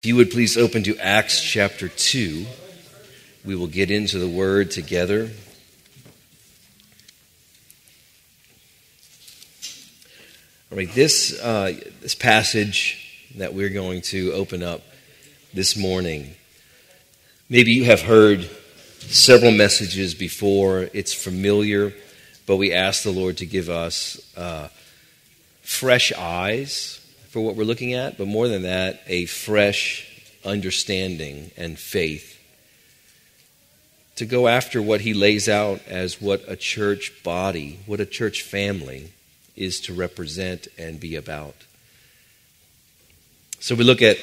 If you would please open to Acts chapter 2, we will get into the word together. All right, this, uh, this passage that we're going to open up this morning, maybe you have heard several messages before, it's familiar, but we ask the Lord to give us uh, fresh eyes for what we're looking at, but more than that, a fresh understanding and faith to go after what he lays out as what a church body, what a church family is to represent and be about. So we look at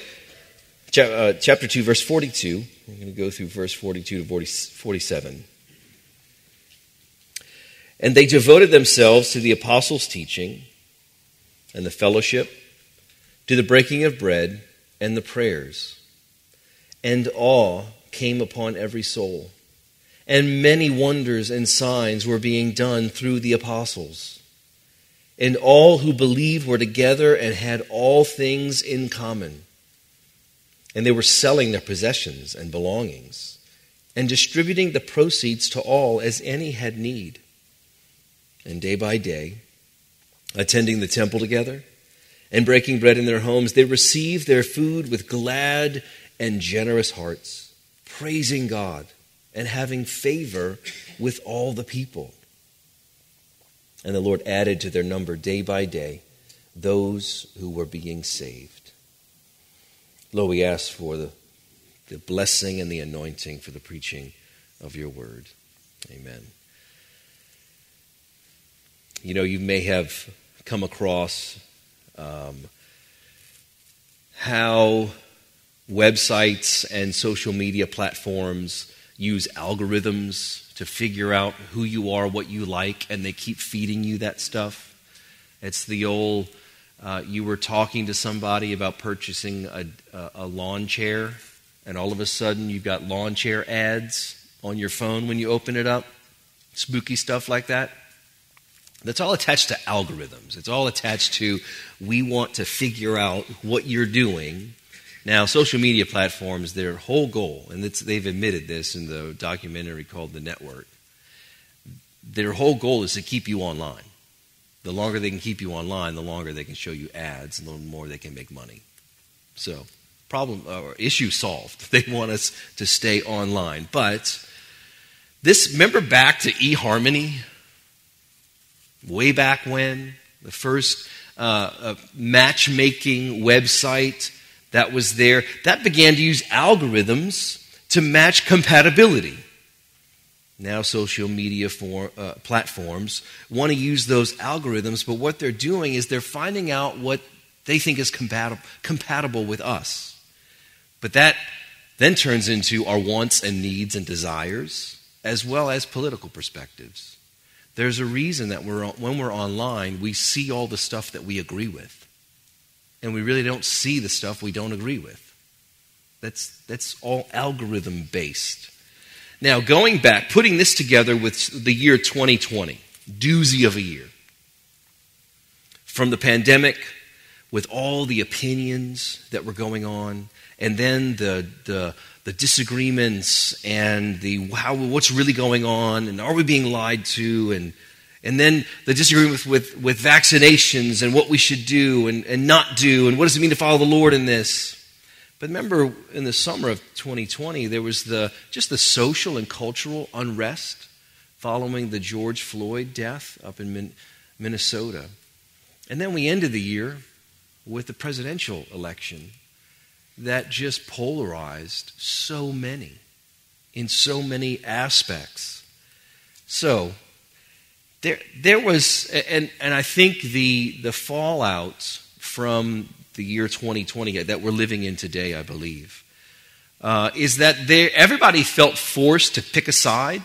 uh, chapter 2, verse 42. We're going to go through verse 42 to 40, 47. And they devoted themselves to the apostles' teaching and the fellowship to the breaking of bread and the prayers. And awe came upon every soul. And many wonders and signs were being done through the apostles. And all who believed were together and had all things in common. And they were selling their possessions and belongings and distributing the proceeds to all as any had need. And day by day, attending the temple together and breaking bread in their homes, they received their food with glad and generous hearts, praising God and having favor with all the people. And the Lord added to their number day by day those who were being saved. Lord, we ask for the, the blessing and the anointing for the preaching of your word. Amen. You know, you may have come across um, how websites and social media platforms use algorithms to figure out who you are, what you like, and they keep feeding you that stuff. It's the old uh, you were talking to somebody about purchasing a, a, lawn chair, and all of a sudden you've got lawn chair ads on your phone when you open it up. Spooky stuff like that. That's all attached to algorithms. It's all attached to we want to figure out what you're doing. Now, social media platforms, their whole goal, and they've admitted this in the documentary called The Network, their whole goal is to keep you online. The longer they can keep you online, the longer they can show you ads, and the more they can make money. So, problem uh, or issue solved. They want us to stay online. But this, remember back to eHarmony? Way back when, the first uh, uh, matchmaking website that was there, that began to use algorithms to match compatibility. Now, social media for, uh, platforms want to use those algorithms, but what they're doing is they're finding out what they think is compatible, compatible with us. But that then turns into our wants and needs and desires, as well as political perspectives. There's a reason that we're, when we're online, we see all the stuff that we agree with. And we really don't see the stuff we don't agree with. That's, that's all algorithm based. Now, going back, putting this together with the year 2020, doozy of a year. From the pandemic, with all the opinions that were going on, and then the, the, the disagreements and the how, what's really going on and are we being lied to and, and then the disagreement with, with, with vaccinations and what we should do and, and not do and what does it mean to follow the Lord in this. But remember, in the summer of 2020, there was the, just the social and cultural unrest following the George Floyd death up in Min- Minnesota. And then we ended the year with the presidential election that just polarized so many in so many aspects. So, there, there was, and, and I think the, the fallout from the year 2020 that we're living in today, I believe, uh, is that there, everybody felt forced to pick a side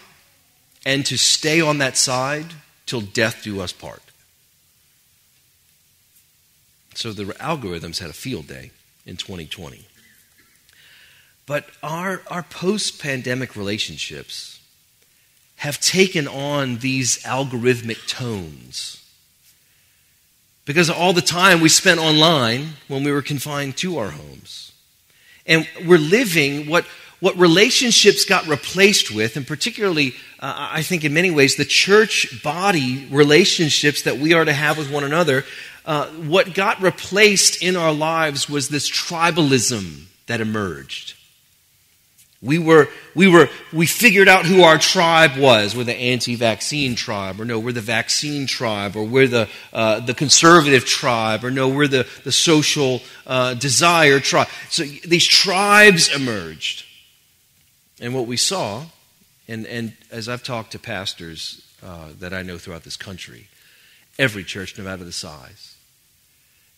and to stay on that side till death do us part. So the algorithms had a field day in 2020. But our, our post pandemic relationships have taken on these algorithmic tones. Because all the time we spent online when we were confined to our homes. And we're living what, what relationships got replaced with, and particularly, uh, I think in many ways, the church body relationships that we are to have with one another, uh, what got replaced in our lives was this tribalism that emerged. We were, we were, we figured out who our tribe was. We're the anti-vaccine tribe, or no, we're the vaccine tribe, or we're the, uh, the conservative tribe, or no, we're the, the social uh, desire tribe. So these tribes emerged. And what we saw, and, and as I've talked to pastors uh, that I know throughout this country, every church, no matter the size,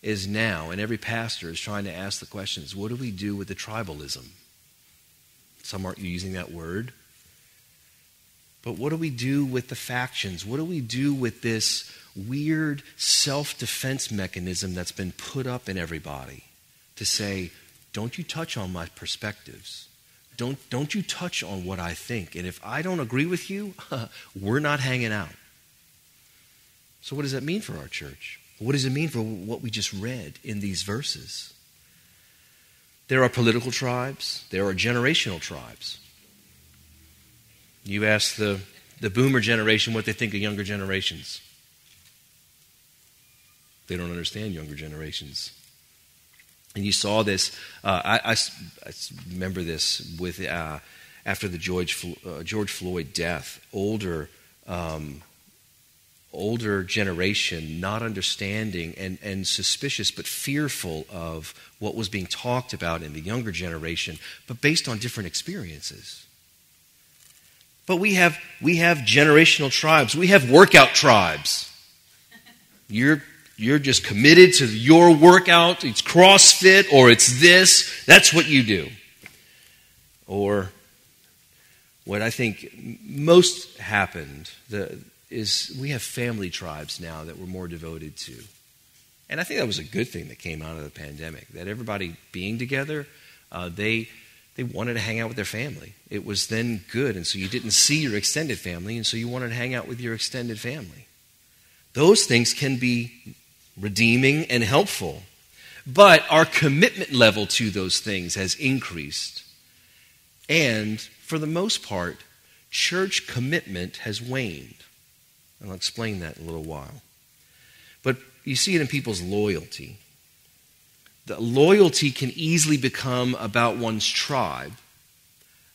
is now, and every pastor is trying to ask the questions what do we do with the tribalism? Some aren't using that word. But what do we do with the factions? What do we do with this weird self defense mechanism that's been put up in everybody to say, don't you touch on my perspectives? Don't, don't you touch on what I think. And if I don't agree with you, we're not hanging out. So, what does that mean for our church? What does it mean for what we just read in these verses? There are political tribes, there are generational tribes. You ask the, the boomer generation what they think of younger generations. They don't understand younger generations. And you saw this, uh, I, I, I, remember this with uh, after the George, uh, George Floyd death. Older um, older generation not understanding and, and suspicious but fearful of what was being talked about in the younger generation, but based on different experiences. But we have, we have generational tribes, we have workout tribes. You're, you're just committed to your workout, it's CrossFit or it's this, that's what you do. Or what I think most happened, the, is we have family tribes now that we're more devoted to. And I think that was a good thing that came out of the pandemic, that everybody being together, uh, they, they wanted to hang out with their family. It was then good, and so you didn't see your extended family, and so you wanted to hang out with your extended family. Those things can be redeeming and helpful, but our commitment level to those things has increased. And for the most part, church commitment has waned. And I'll explain that in a little while. But you see it in people's loyalty. The loyalty can easily become about one's tribe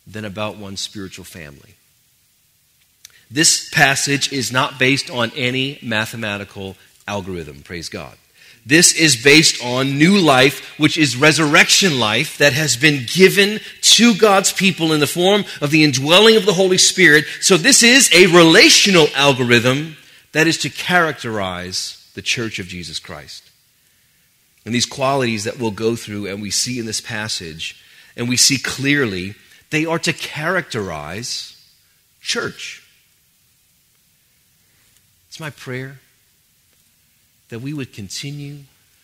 than about one's spiritual family. This passage is not based on any mathematical algorithm, praise God. This is based on new life, which is resurrection life that has been given to God's people in the form of the indwelling of the Holy Spirit. So this is a relational algorithm that is to characterize the church of Jesus Christ. And these qualities that we'll go through and we see in this passage, and we see clearly, they are to characterize church. It's my prayer that we would continue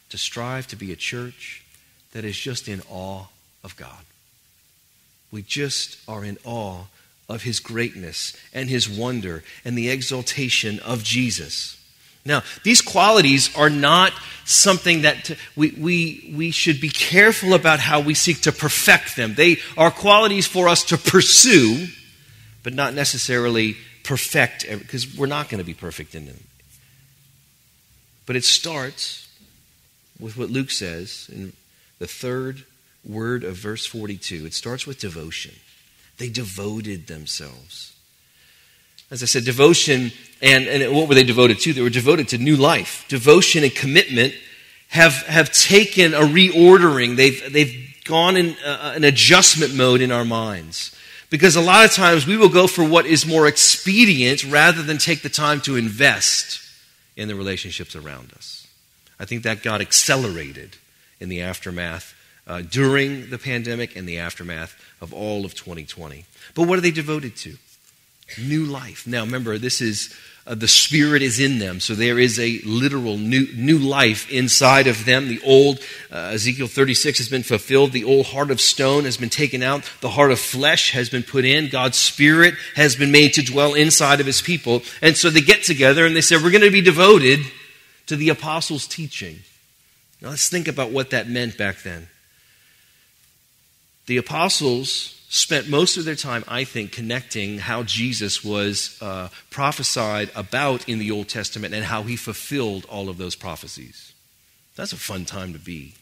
to strive to be a church that is just in awe of God. We just are in awe of his greatness and his wonder and the exaltation of Jesus. Now, these qualities are not something that we, we, we should be careful about how we seek to perfect them. They are qualities for us to pursue, but not necessarily perfect, because we're not going to be perfect in them. But it starts with what Luke says in the third word of verse 42. It starts with devotion. They devoted themselves. As I said, devotion, and, and what were they devoted to? They were devoted to new life. Devotion and commitment have, have taken a reordering. They've, they've gone in uh, an adjustment mode in our minds. Because a lot of times we will go for what is more expedient rather than take the time to invest in the relationships around us. I think that got accelerated in the aftermath, uh, during the pandemic and the aftermath of all of 2020. But what are they devoted to? New life. Now, remember, this is uh, the Spirit is in them, so there is a literal new, new life inside of them. The old, uh, Ezekiel 36 has been fulfilled. The old heart of stone has been taken out. The heart of flesh has been put in. God's Spirit has been made to dwell inside of His people. And so they get together and they say, We're going to be devoted to the apostles' teaching. Now let's think about what that meant back then. The apostles spent most of their time, I think, connecting how Jesus was uh, prophesied about in the Old Testament and how he fulfilled all of those prophecies. That's a fun time to be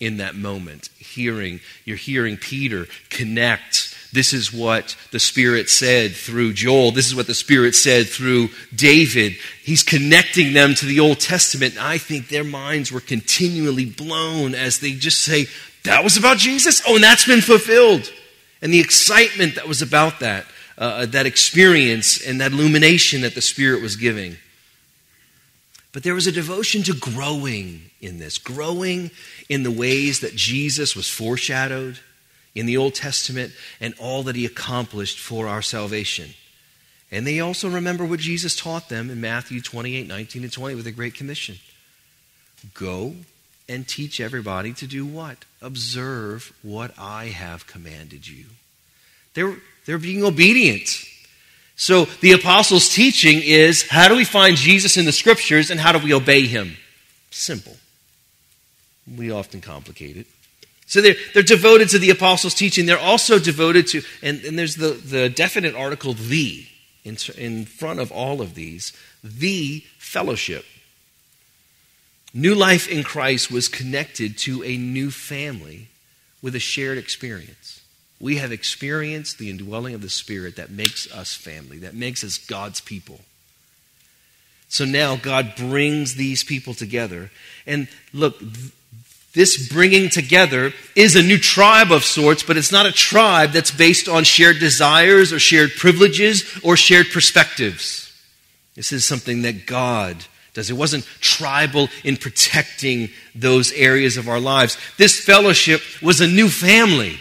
in that moment, hearing, you're hearing Peter connect. This is what the Spirit said through Joel. This is what the Spirit said through David. He's connecting them to the Old Testament. I think their minds were continually blown as they just say, That was about Jesus? Oh, and that's been fulfilled. And the excitement that was about that, uh, that experience and that illumination that the Spirit was giving. But there was a devotion to growing in this, growing in the ways that Jesus was foreshadowed in the Old Testament and all that he accomplished for our salvation. And they also remember what Jesus taught them in Matthew 28 19 and 20 with a Great Commission. Go and teach everybody to do what? Observe what I have commanded you. They're, they're being obedient. So the apostles' teaching is how do we find Jesus in the scriptures and how do we obey him? Simple. We often complicate it. So they're, they're devoted to the apostles' teaching. They're also devoted to, and, and there's the, the definite article, the, in, in front of all of these, the fellowship. New life in Christ was connected to a new family with a shared experience. We have experienced the indwelling of the Spirit that makes us family, that makes us God's people. So now God brings these people together. And look, this bringing together is a new tribe of sorts, but it's not a tribe that's based on shared desires or shared privileges or shared perspectives. This is something that God. It wasn't tribal in protecting those areas of our lives. This fellowship was a new family.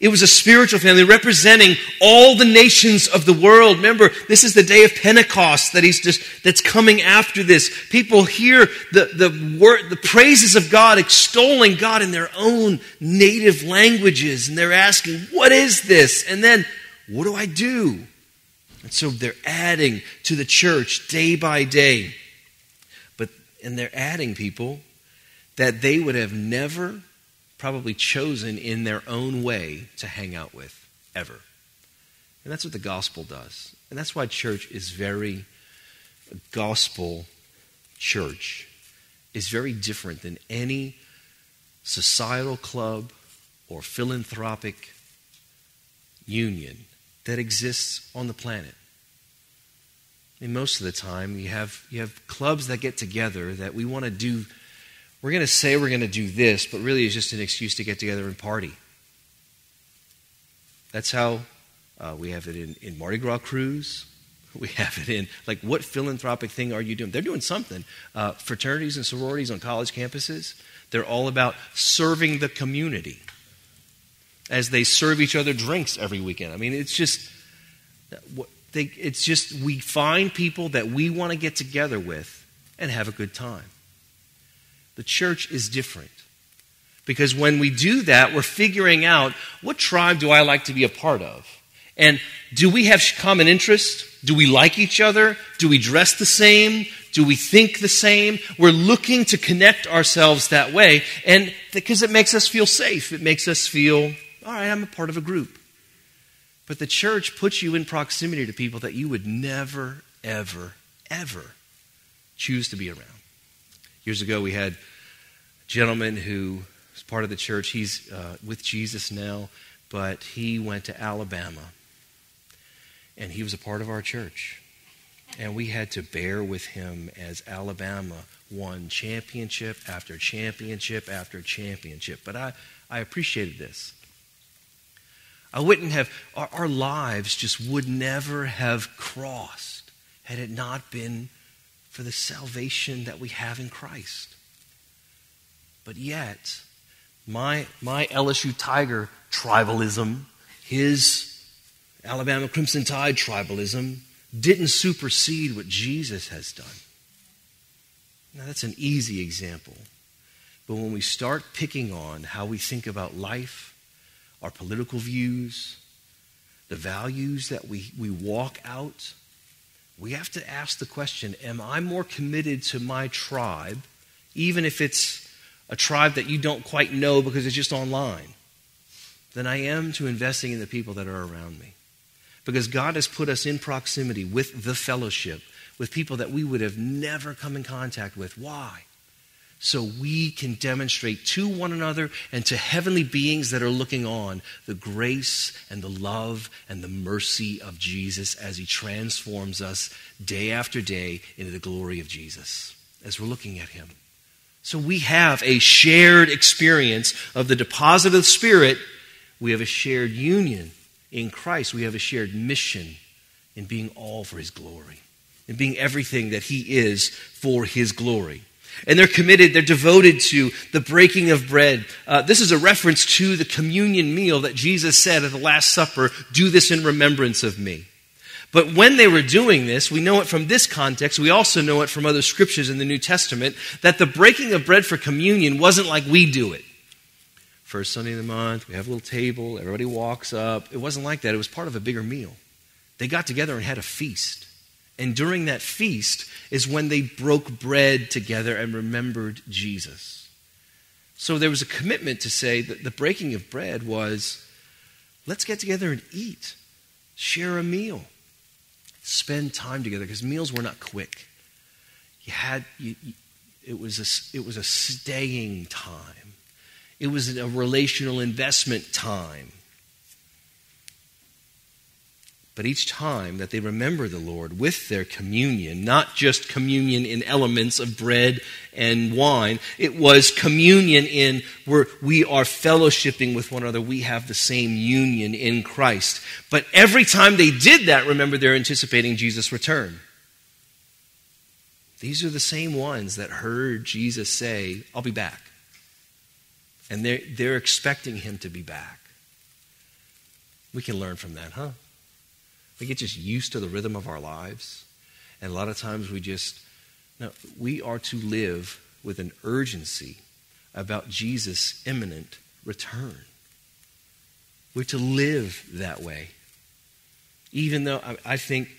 It was a spiritual family representing all the nations of the world. Remember, this is the day of Pentecost that he's just, that's coming after this. People hear the, the word, the praises of God, extolling God in their own native languages. And they're asking, what is this? And then, what do I do? And so they're adding to the church day by day. And they're adding people that they would have never probably chosen in their own way to hang out with ever. And that's what the gospel does. And that's why church is very gospel church is very different than any societal club or philanthropic union that exists on the planet. And most of the time, you have, you have clubs that get together that we want to do we're going to say we're going to do this, but really it's just an excuse to get together and party. That's how uh, we have it in, in Mardi Gras krewes. We have it in, like, what philanthropic thing are you doing? They're doing something. Uh, fraternities and sororities on college campuses, they're all about serving the community as they serve each other drinks every weekend. I mean, it's just, they, it's just, we find people that we want to get together with and have a good time. The church is different. Because when we do that, we're figuring out what tribe do I like to be a part of? And do we have common interest? Do we like each other? Do we dress the same? Do we think the same? We're looking to connect ourselves that way. And because it makes us feel safe, it makes us feel, all right, I'm a part of a group. But the church puts you in proximity to people that you would never, ever, ever choose to be around. Years ago, we had a gentleman who was part of the church. He's uh, with Jesus now, but he went to Alabama. And he was a part of our church. And we had to bear with him as Alabama won championship after championship after championship. But I, I appreciated this. I wouldn't have, our, our lives just would never have crossed had it not been for the salvation that we have in Christ. But yet, my, my LSU Tiger tribalism, his Alabama Crimson Tide tribalism, didn't supersede what Jesus has done. Now, that's an easy example. But when we start picking on how we think about life, our political views, the values that we, we walk out, we have to ask the question Am I more committed to my tribe, even if it's a tribe that you don't quite know because it's just online? than I am to investing in the people that are around me. Because God has put us in proximity with the fellowship, with people that we would have never come in contact with. Why? So we can demonstrate to one another and to heavenly beings that are looking on the grace and the love and the mercy of Jesus as he transforms us day after day into the glory of Jesus as we're looking at him. So we have a shared experience of the deposit of the Spirit. We have a shared union in Christ. We have a shared mission in being all for His glory, in being everything that He is for His glory. And they're committed, they're devoted to the breaking of bread. Uh, this is a reference to the communion meal that Jesus said at the Last Supper do this in remembrance of me. But when they were doing this, we know it from this context, we also know it from other scriptures in the New Testament, that the breaking of bread for communion wasn't like we do it. First Sunday of the month, we have a little table, everybody walks up. It wasn't like that, it was part of a bigger meal. They got together and had a feast. And during that feast is when they broke bread together and remembered Jesus. So there was a commitment to say that the breaking of bread was let's get together and eat, share a meal, spend time together, because meals were not quick. You had, you, you, it, was a, it was a staying time. It was a relational investment time. But each time that they remember the Lord with their communion, not just communion in elements of bread and wine, it was communion in where we are fellowshipping with one another. We have the same union in Christ. But every time they did that, remember, they're anticipating Jesus' return. These are the same ones that heard Jesus say, I'll be back. And they're, they're expecting him to be back. We can learn from that, huh? We get just used to the rhythm of our lives. And a lot of times we just, no, we are to live with an urgency about Jesus' imminent return. We're to live that way. Even though I, I think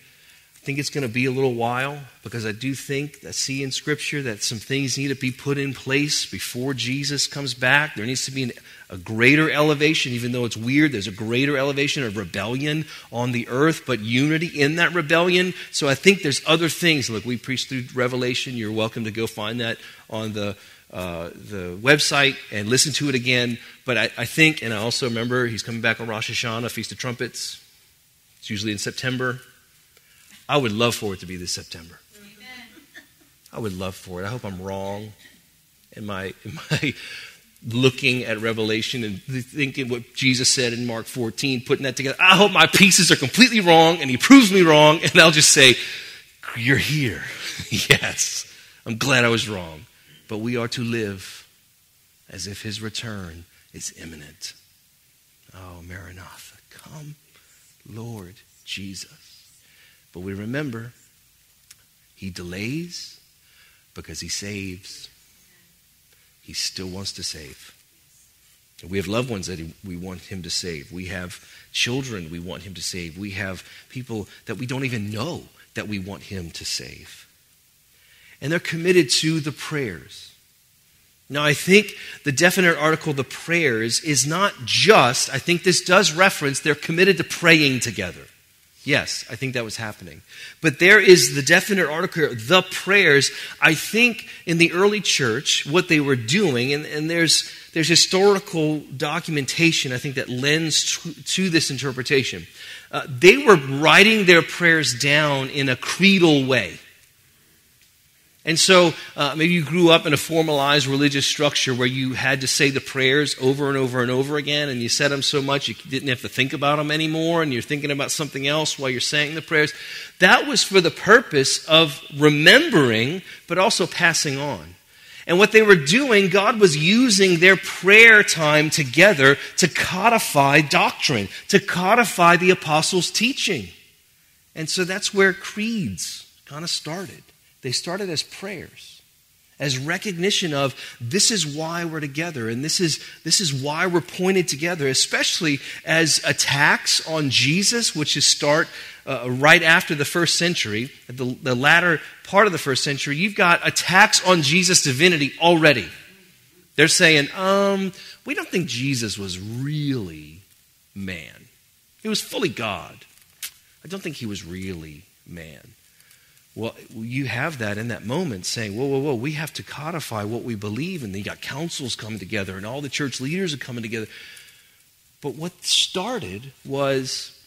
think it's going to be a little while because I do think I see in Scripture that some things need to be put in place before Jesus comes back. There needs to be an, a greater elevation, even though it's weird. There's a greater elevation of rebellion on the earth, but unity in that rebellion. So I think there's other things. Look, we preached through Revelation. You're welcome to go find that on the uh, the website and listen to it again. But I, I think, and I also remember he's coming back on Rosh Hashanah, Feast of Trumpets. It's usually in September. I would love for it to be this September. I would love for it. I hope I'm wrong in my, in my looking at Revelation and thinking what Jesus said in Mark 14, putting that together. I hope my pieces are completely wrong and he proves me wrong, and I'll just say, You're here. yes, I'm glad I was wrong. But we are to live as if his return is imminent. Oh, Maranatha, come, Lord Jesus. But we remember, he delays because he saves. He still wants to save. We have loved ones that we want him to save. We have children we want him to save. We have people that we don't even know that we want him to save. And they're committed to the prayers. Now, I think the definite article, the prayers, is not just, I think this does reference they're committed to praying together. Yes, I think that was happening. But there is the definite article, the prayers. I think in the early church, what they were doing, and, and there's, there's historical documentation, I think, that lends to, to this interpretation. Uh, they were writing their prayers down in a creedal way. And so uh, maybe you grew up in a formalized religious structure where you had to say the prayers over and over and over again, and you said them so much you didn't have to think about them anymore, and you're thinking about something else while you're saying the prayers. That was for the purpose of remembering, but also passing on. And what they were doing, God was using their prayer time together to codify doctrine, to codify the apostles' teaching. And so that's where creeds kind of started. They started as prayers, as recognition of this is why we're together and this is, this is why we're pointed together, especially as attacks on Jesus, which is start uh, right after the first century, the, the latter part of the first century, you've got attacks on Jesus' divinity already. They're saying, um, we don't think Jesus was really man. He was fully God. I don't think he was really man. Well, you have that in that moment saying, whoa, whoa, whoa, we have to codify what we believe. And then you got councils coming together and all the church leaders are coming together. But what started was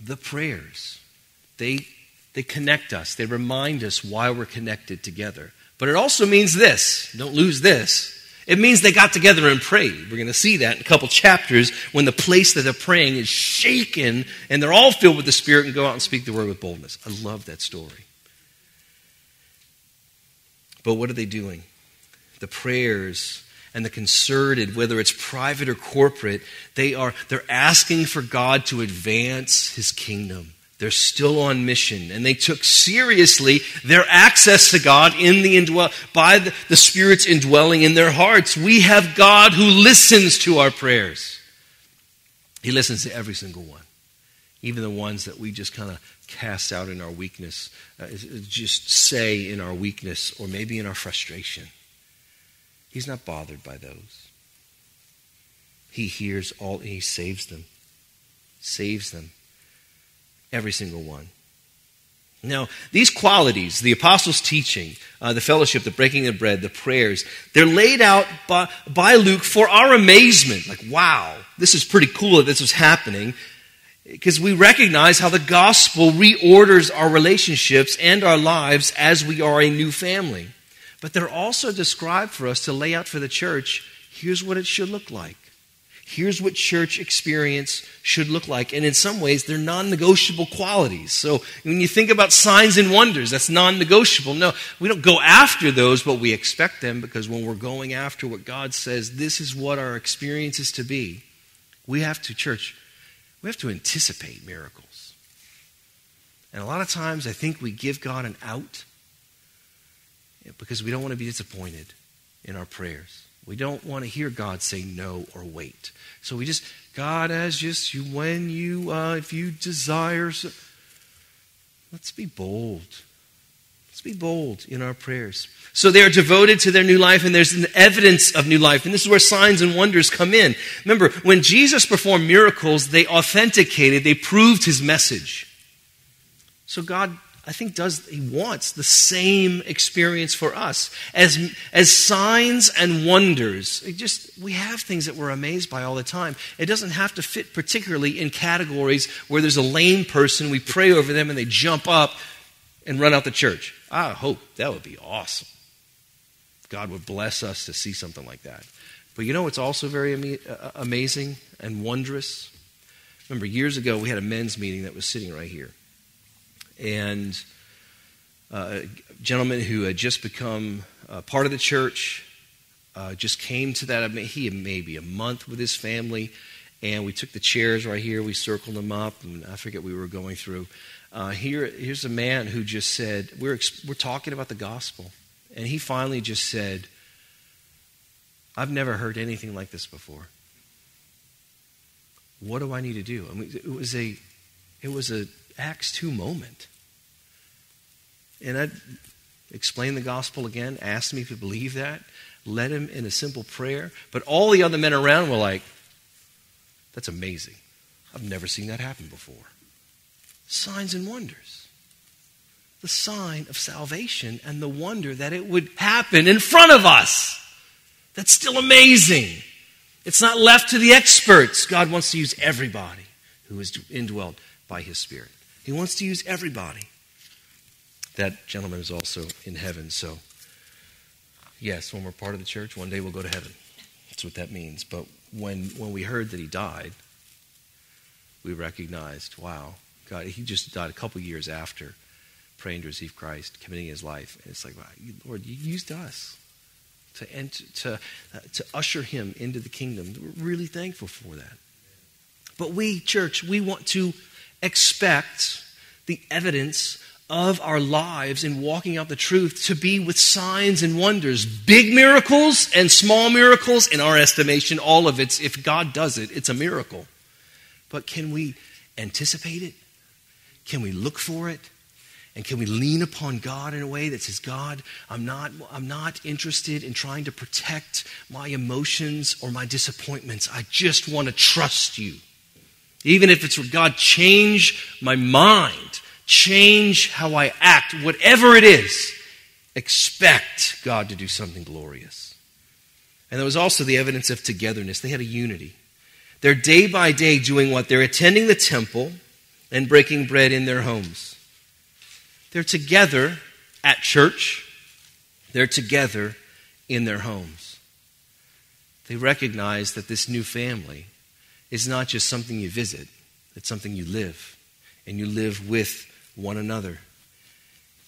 the prayers. They, they connect us, they remind us why we're connected together. But it also means this don't lose this. It means they got together and prayed. We're going to see that in a couple chapters when the place that they're praying is shaken and they're all filled with the Spirit and go out and speak the word with boldness. I love that story. But what are they doing? The prayers and the concerted, whether it's private or corporate, they are they're asking for God to advance his kingdom. They're still on mission, and they took seriously their access to God in the indwell by the, the Spirit's indwelling in their hearts. We have God who listens to our prayers. He listens to every single one, even the ones that we just kind of cast out in our weakness, uh, just say in our weakness, or maybe in our frustration. He's not bothered by those. He hears all, he saves them, saves them Every single one. Now, these qualities, the apostles' teaching, uh, the fellowship, the breaking of bread, the prayers, they're laid out by, by Luke for our amazement. Like, wow, this is pretty cool that this is happening. Because we recognize how the gospel reorders our relationships and our lives as we are a new family. But they're also described for us to lay out for the church here's what it should look like. Here's what church experience should look like. And in some ways, they're non negotiable qualities. So when you think about signs and wonders, that's non negotiable. No, we don't go after those, but we expect them because when we're going after what God says, this is what our experience is to be, we have to, church, we have to anticipate miracles. And a lot of times, I think we give God an out because we don't want to be disappointed in our prayers. We don't want to hear God say no or wait. So we just, God, as just you, when you, uh, if you desire, so, let's be bold. Let's be bold in our prayers. So they are devoted to their new life, and there's an evidence of new life. And this is where signs and wonders come in. Remember, when Jesus performed miracles, they authenticated, they proved his message. So God I think does he wants the same experience for us as as signs and wonders. It just we have things that we're amazed by all the time. It doesn't have to fit particularly in categories where there's a lame person, we pray over them and they jump up and run out the church. I hope that would be awesome. God would bless us to see something like that. But you know what's also very uh, amazing and wondrous? Remember years ago we had a men's meeting that was sitting right here and uh, a gentleman who had just become part of the church uh, just came to that. I mean, He had maybe a month with his family, and we took the chairs right here. We circled them up, and I forget we were going through. Uh, here, here's a man who just said, we're, we're talking about the gospel. And he finally just said, I've never heard anything like this before. What do I need to do? I mean, it was a, it was a Acts 2 moment. And I explained the gospel again, asked me if he believed that, led him in a simple prayer. But all the other men around were like, that's amazing. I've never seen that happen before. Signs and wonders. The sign of salvation and the wonder that it would happen in front of us. That's still amazing. It's not left to the experts. God wants to use everybody who is indwelled by his Spirit. He wants to use everybody. That gentleman is also in heaven. So, yes, when we're part of the church, one day we'll go to heaven. That's what that means. But when, when we heard that he died, we recognized, wow, God, he just died a couple years after praying to receive Christ, committing his life. And it's like, wow, Lord, you used us to, enter, to, uh, to usher him into the kingdom. We're really thankful for that. But we, church, we want to expect the evidence of our lives in walking out the truth to be with signs and wonders, big miracles and small miracles. In our estimation, all of it, if God does it, it's a miracle. But can we anticipate it? Can we look for it? And can we lean upon God in a way that says, God, I'm not, I'm not interested in trying to protect my emotions or my disappointments. I just want to trust you. Even if it's for God, change my mind, change how I act, whatever it is, expect God to do something glorious. And there was also the evidence of togetherness. They had a unity. They're day by day doing what? They're attending the temple and breaking bread in their homes. They're together at church, they're together in their homes. They recognize that this new family is not just something you visit, it's something you live, and you live with one another.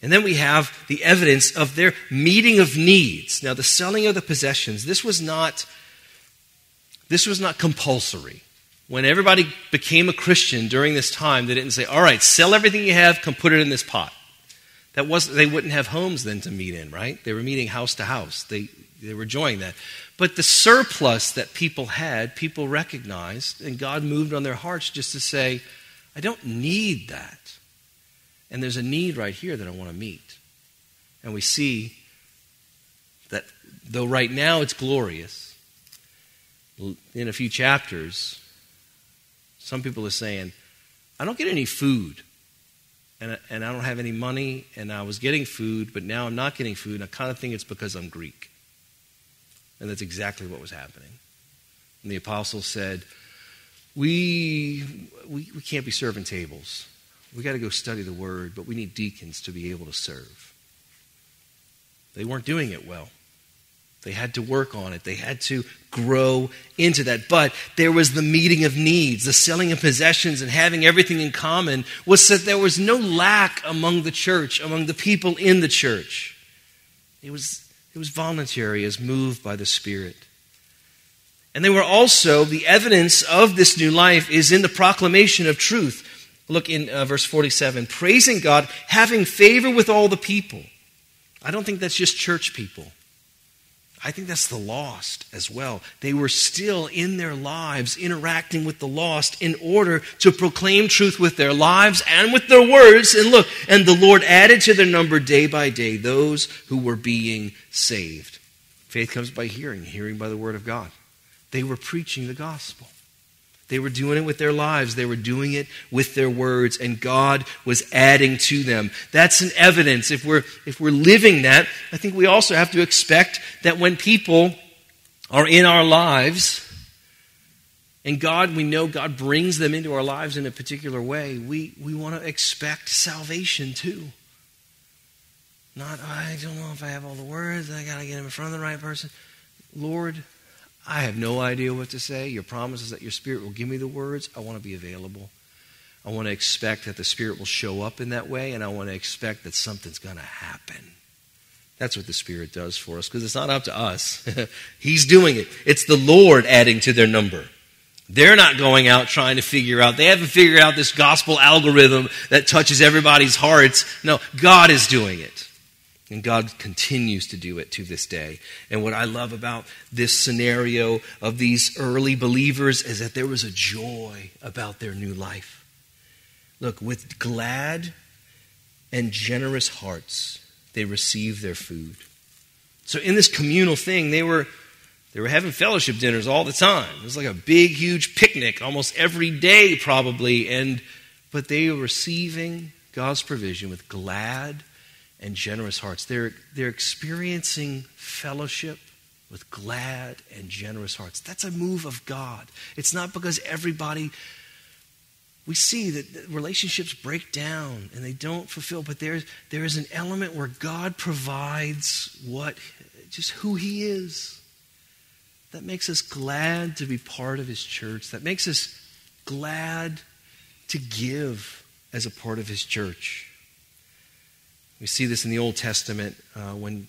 And then we have the evidence of their meeting of needs. Now, the selling of the possessions, this was not, this was not compulsory. When everybody became a Christian during this time, they didn't say, all right, sell everything you have, come put it in this pot. That was they wouldn't have homes then to meet in, right? They were meeting house to house. They they were enjoying that. But the surplus that people had, people recognized, and God moved on their hearts just to say, I don't need that. And there's a need right here that I want to meet. And we see that though right now it's glorious, in a few chapters, some people are saying, I don't get any food and, and I don't have any money, and I was getting food, but now I'm not getting food, and I kind of think it's because I'm Greek. And that's exactly what was happening. And the apostles said, we, we, we can't be serving tables. We got to go study the word, but we need deacons to be able to serve. They weren't doing it well. They had to work on it. They had to grow into that. But there was the meeting of needs, the selling of possessions, and having everything in common was that there was no lack among the church, among the people in the church. It was, it was voluntary as moved by the Spirit. And they were also, the evidence of this new life is in the proclamation of truth. Look in uh, verse 47 praising God, having favor with all the people. I don't think that's just church people. I think that's the lost as well. They were still in their lives interacting with the lost in order to proclaim truth with their lives and with their words. And look, and the Lord added to their number day by day those who were being saved. Faith comes by hearing, hearing by the word of God. They were preaching the gospel. They were doing it with their lives. They were doing it with their words, and God was adding to them. That's an evidence. If we're, if we're living that, I think we also have to expect that when people are in our lives, and God, we know God brings them into our lives in a particular way, we, we want to expect salvation too. Not, I don't know if I have all the words, I got to get them in front of the right person. Lord, I have no idea what to say. Your promise is that your Spirit will give me the words. I want to be available. I want to expect that the Spirit will show up in that way, and I want to expect that something's going to happen. That's what the Spirit does for us because it's not up to us. He's doing it. It's the Lord adding to their number. They're not going out trying to figure out, they haven't figured out this gospel algorithm that touches everybody's hearts. No, God is doing it. And God continues to do it to this day. And what I love about this scenario of these early believers is that there was a joy about their new life. Look, with glad and generous hearts, they received their food. So in this communal thing, they were they were having fellowship dinners all the time. It was like a big, huge picnic almost every day, probably. And but they were receiving God's provision with glad and generous hearts. They're, they're experiencing fellowship with glad and generous hearts. That's a move of God. It's not because everybody, we see that relationships break down and they don't fulfill, but there's, there is an element where God provides what, just who He is. That makes us glad to be part of His church. That makes us glad to give as a part of His church. We see this in the Old Testament uh, when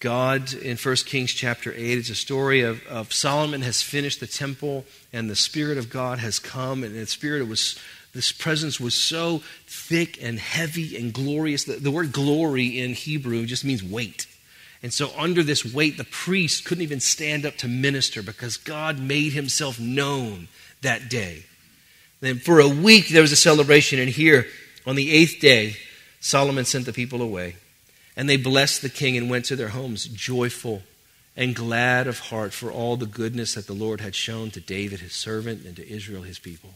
God, in 1 Kings chapter 8, it's a story of, of Solomon has finished the temple and the Spirit of God has come, and the Spirit was, this presence was so thick and heavy and glorious. The, the word glory in Hebrew just means weight. And so, under this weight, the priest couldn't even stand up to minister because God made himself known that day. Then, for a week, there was a celebration, and here, on the eighth day, Solomon sent the people away, and they blessed the king and went to their homes joyful and glad of heart for all the goodness that the Lord had shown to David, his servant, and to Israel, his people.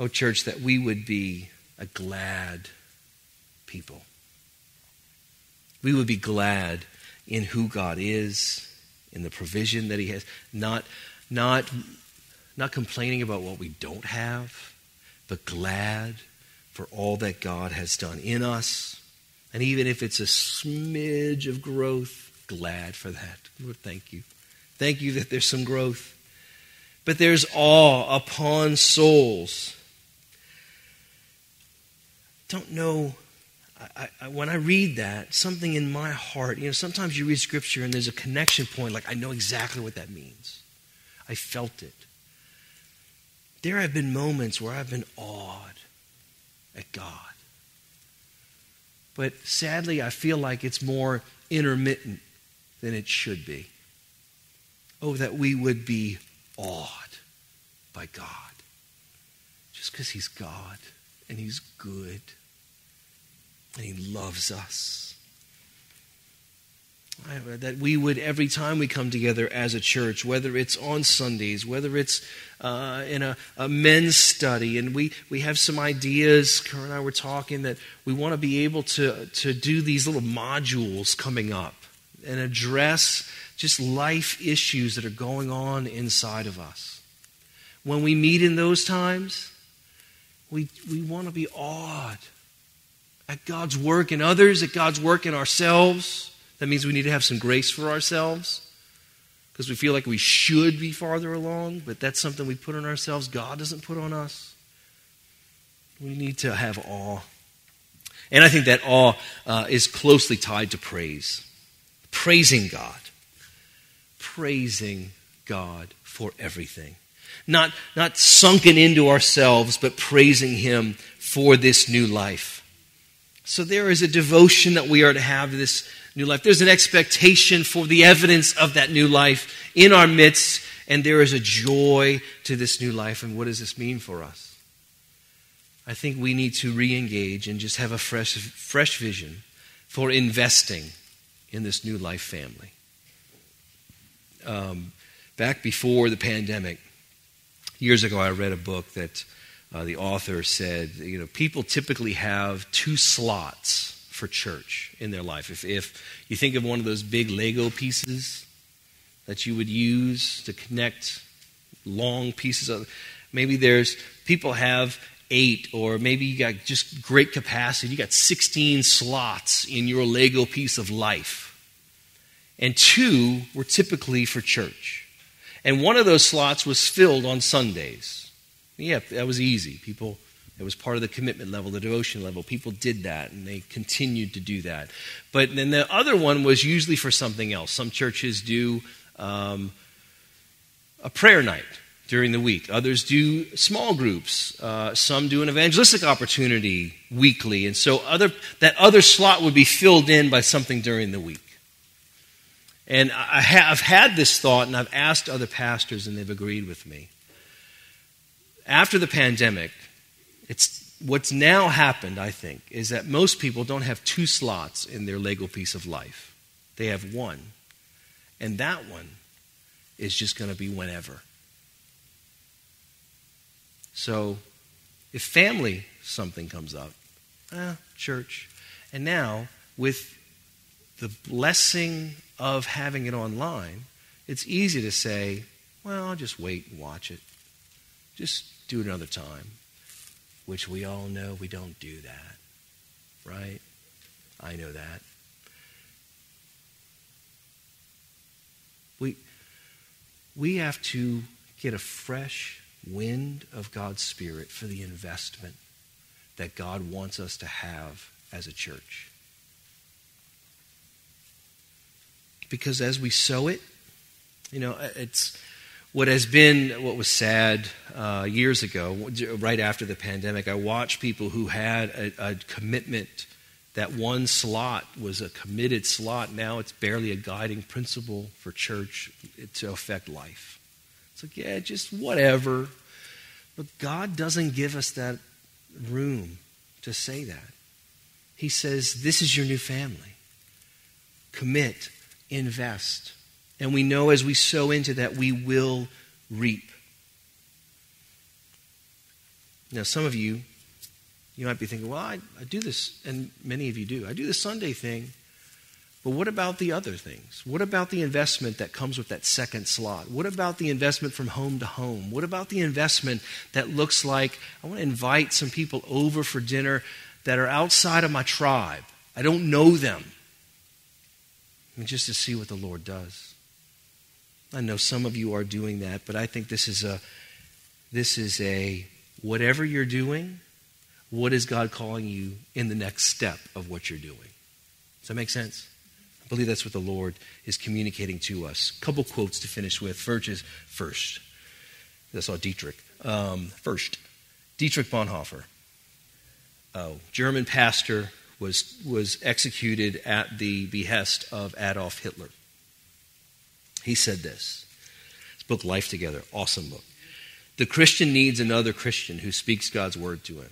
Oh, church, that we would be a glad people. We would be glad in who God is, in the provision that He has, not, not, not complaining about what we don't have, but glad for all that God has done in us. And even if it's a smidge of growth, glad for that. Lord, thank you. Thank you that there's some growth. But there's awe upon souls. Don't know. I, I, when I read that, something in my heart, you know, sometimes you read scripture and there's a connection point, like I know exactly what that means. I felt it. There have been moments where I've been awed at God. But sadly, I feel like it's more intermittent than it should be. Oh, that we would be awed by God. Just because He's God and He's good and He loves us that we would, every time we come together as a church, whether it's on Sundays, whether it's uh, in a, a, men's study, and we, we have some ideas, Karen and I were talking, that we want to be able to, to do these little modules coming up and address just life issues that are going on inside of us. When we meet in those times, we, we want to be awed at God's work in others, at God's work in ourselves. That means we need to have some grace for ourselves because we feel like we should be farther along, but that's something we put on ourselves. God doesn't put on us. We need to have awe. And I think that awe uh, is closely tied to praise. Praising God. Praising God for everything. Not, not sunken into ourselves, but praising Him for this new life. So there is a devotion that we are to have this new life. There's an expectation for the evidence of that new life in our midst, and there is a joy to this new life. And what does this mean for us? I think we need to re engage and just have a fresh, fresh vision for investing in this new life family. Um, back before the pandemic, years ago, I read a book that uh, the author said, you know, people typically have two slots for church in their life. If, if you think of one of those big Lego pieces that you would use to connect long pieces of, maybe there's people have eight, or maybe you got just great capacity. You got 16 slots in your Lego piece of life. And two were typically for church. And one of those slots was filled on Sundays. Yeah, that was easy. People it was part of the commitment level, the devotion level. People did that, and they continued to do that. But then the other one was usually for something else. Some churches do um, a prayer night during the week. Others do small groups. Uh, some do an evangelistic opportunity weekly, and so other that other slot would be filled in by something during the week. And I have had this thought, and I've asked other pastors, and they've agreed with me. After the pandemic, it's, what's now happened, I think, is that most people don't have two slots in their Lego piece of life. They have one. And that one is just going to be whenever. So if family something comes up, eh, church. And now, with the blessing of having it online, it's easy to say, well, I'll just wait and watch it. Just do it another time which we all know we don't do that, right? I know that. We, we have to get a fresh wind of God's Spirit for the investment that God wants us to have as a church. Because as we sow it, you know, it's what has been what was sad uh, years ago, right after the pandemic, I watched people who had a, a, commitment. That one slot was a committed slot. Now it's barely a guiding principle for church to affect life. It's like, yeah, just whatever. But God doesn't give us that room to say that. He says, This is your new family. Commit, invest. And we know as we sow into that, we will reap. Now, some of you, you might be thinking, well, I, I do this, and many of you do. I do the Sunday thing, but what about the other things? What about the investment that comes with that second slot? What about the investment from home to home? What about the investment that looks like I want to invite some people over for dinner that are outside of my tribe? I don't know them. I mean, just to see what the Lord does. I know some of you are doing that, but I think this is a this is a whatever you're doing, what is God calling you in the next step of what you're doing? Does that make sense? I believe that's what the Lord is communicating to us. A couple quotes to finish with. First. That's all Dietrich. Um, first, Dietrich Bonhoeffer, oh, German pastor, was, was executed at the behest of Adolf Hitler. He said this. His book, Life Together, awesome book. The Christian needs another Christian who speaks God's word to him.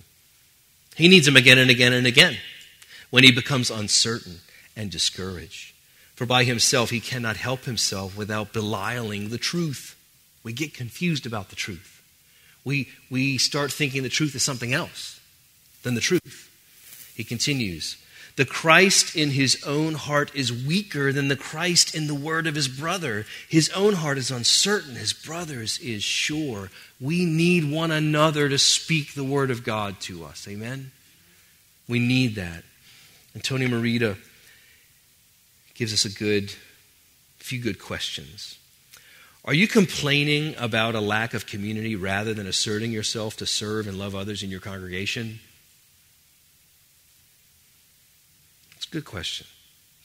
He needs him again and again and again when he becomes uncertain and discouraged. For by himself he cannot help himself without belialing the truth. We get confused about the truth. We, we start thinking the truth is something else than the truth. He continues The Christ in his own heart is weaker than the Christ in the word of his brother. His own heart is uncertain, his brother's is sure. We need one another to speak the word of God to us. Amen? We need that. And Tony Merida gives us a good few good questions. Are you complaining about a lack of community rather than asserting yourself to serve and love others in your congregation? It's a good question.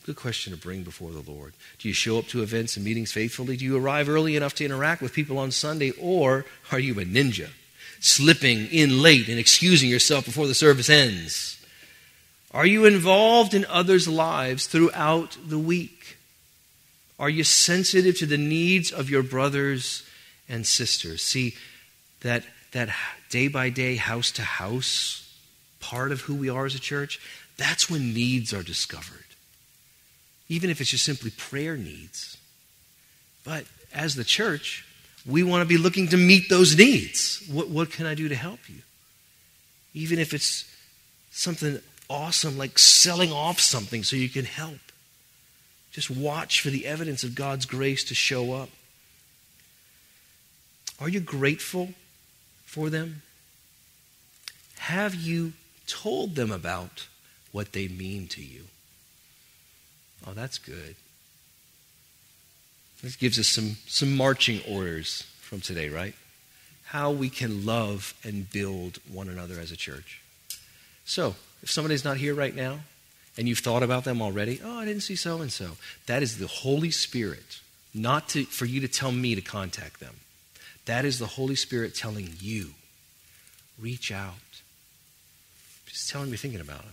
Good question to bring before the Lord. Do you show up to events and meetings faithfully? Do you arrive early enough to interact with people on Sunday? Or are you a ninja, slipping in late and excusing yourself before the service ends? Are you involved in others' lives throughout the week? Are you sensitive to the needs of your brothers and sisters? See, that, that day by day, house to house part of who we are as a church, that's when needs are discovered. Even if it's just simply prayer needs. But as the church, we want to be looking to meet those needs. What, what can I do to help you? Even if it's something awesome, like selling off something so you can help. Just watch for the evidence of God's grace to show up. Are you grateful for them? Have you told them about what they mean to you? Oh, that's good. This gives us some, some marching orders from today, right? How we can love and build one another as a church. So, if somebody's not here right now and you've thought about them already, oh, I didn't see so and so, that is the Holy Spirit, not to, for you to tell me to contact them. That is the Holy Spirit telling you, reach out. Just tell them you're thinking about them.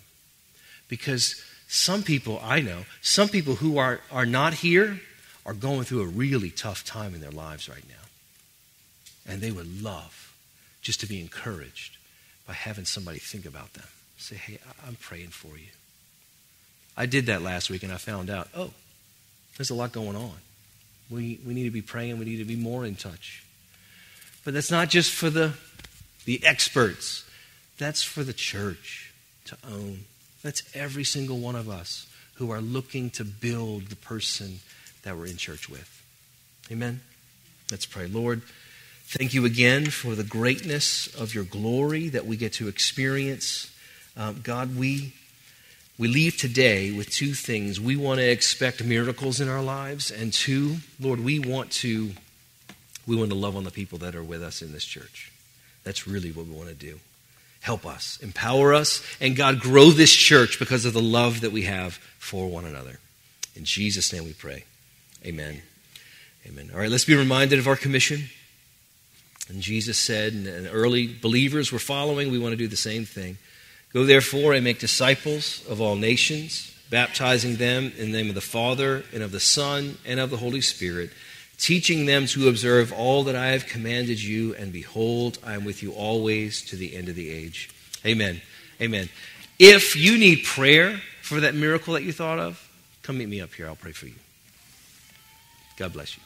Because some people, I know, some people who are, are not here are going through a really tough time in their lives right now. And they would love just to be encouraged by having somebody think about them. Say, hey, I'm praying for you. I did that last week and I found out, oh, there's a lot going on. We, we need to be praying, we need to be more in touch. But that's not just for the, the experts, that's for the church to own. That's every single one of us who are looking to build the person that we're in church with. Amen? Let's pray. Lord, thank you again for the greatness of your glory that we get to experience. Um, God, we, we leave today with two things. We want to expect miracles in our lives, and two, Lord, we want to we want to love on the people that are with us in this church. That's really what we want to do. Help us, empower us, and God, grow this church because of the love that we have for one another. In Jesus' name we pray. Amen. Amen. All right, let's be reminded of our commission. And Jesus said, and early believers were following, we want to do the same thing. Go therefore and make disciples of all nations, baptizing them in the name of the Father and of the Son and of the Holy Spirit, teaching them to observe all that I have commanded you, and behold, I am with you always to the end of the age. Amen. Amen. If you need prayer for that miracle that you thought of, come meet me up here. I'll pray for you. God bless you.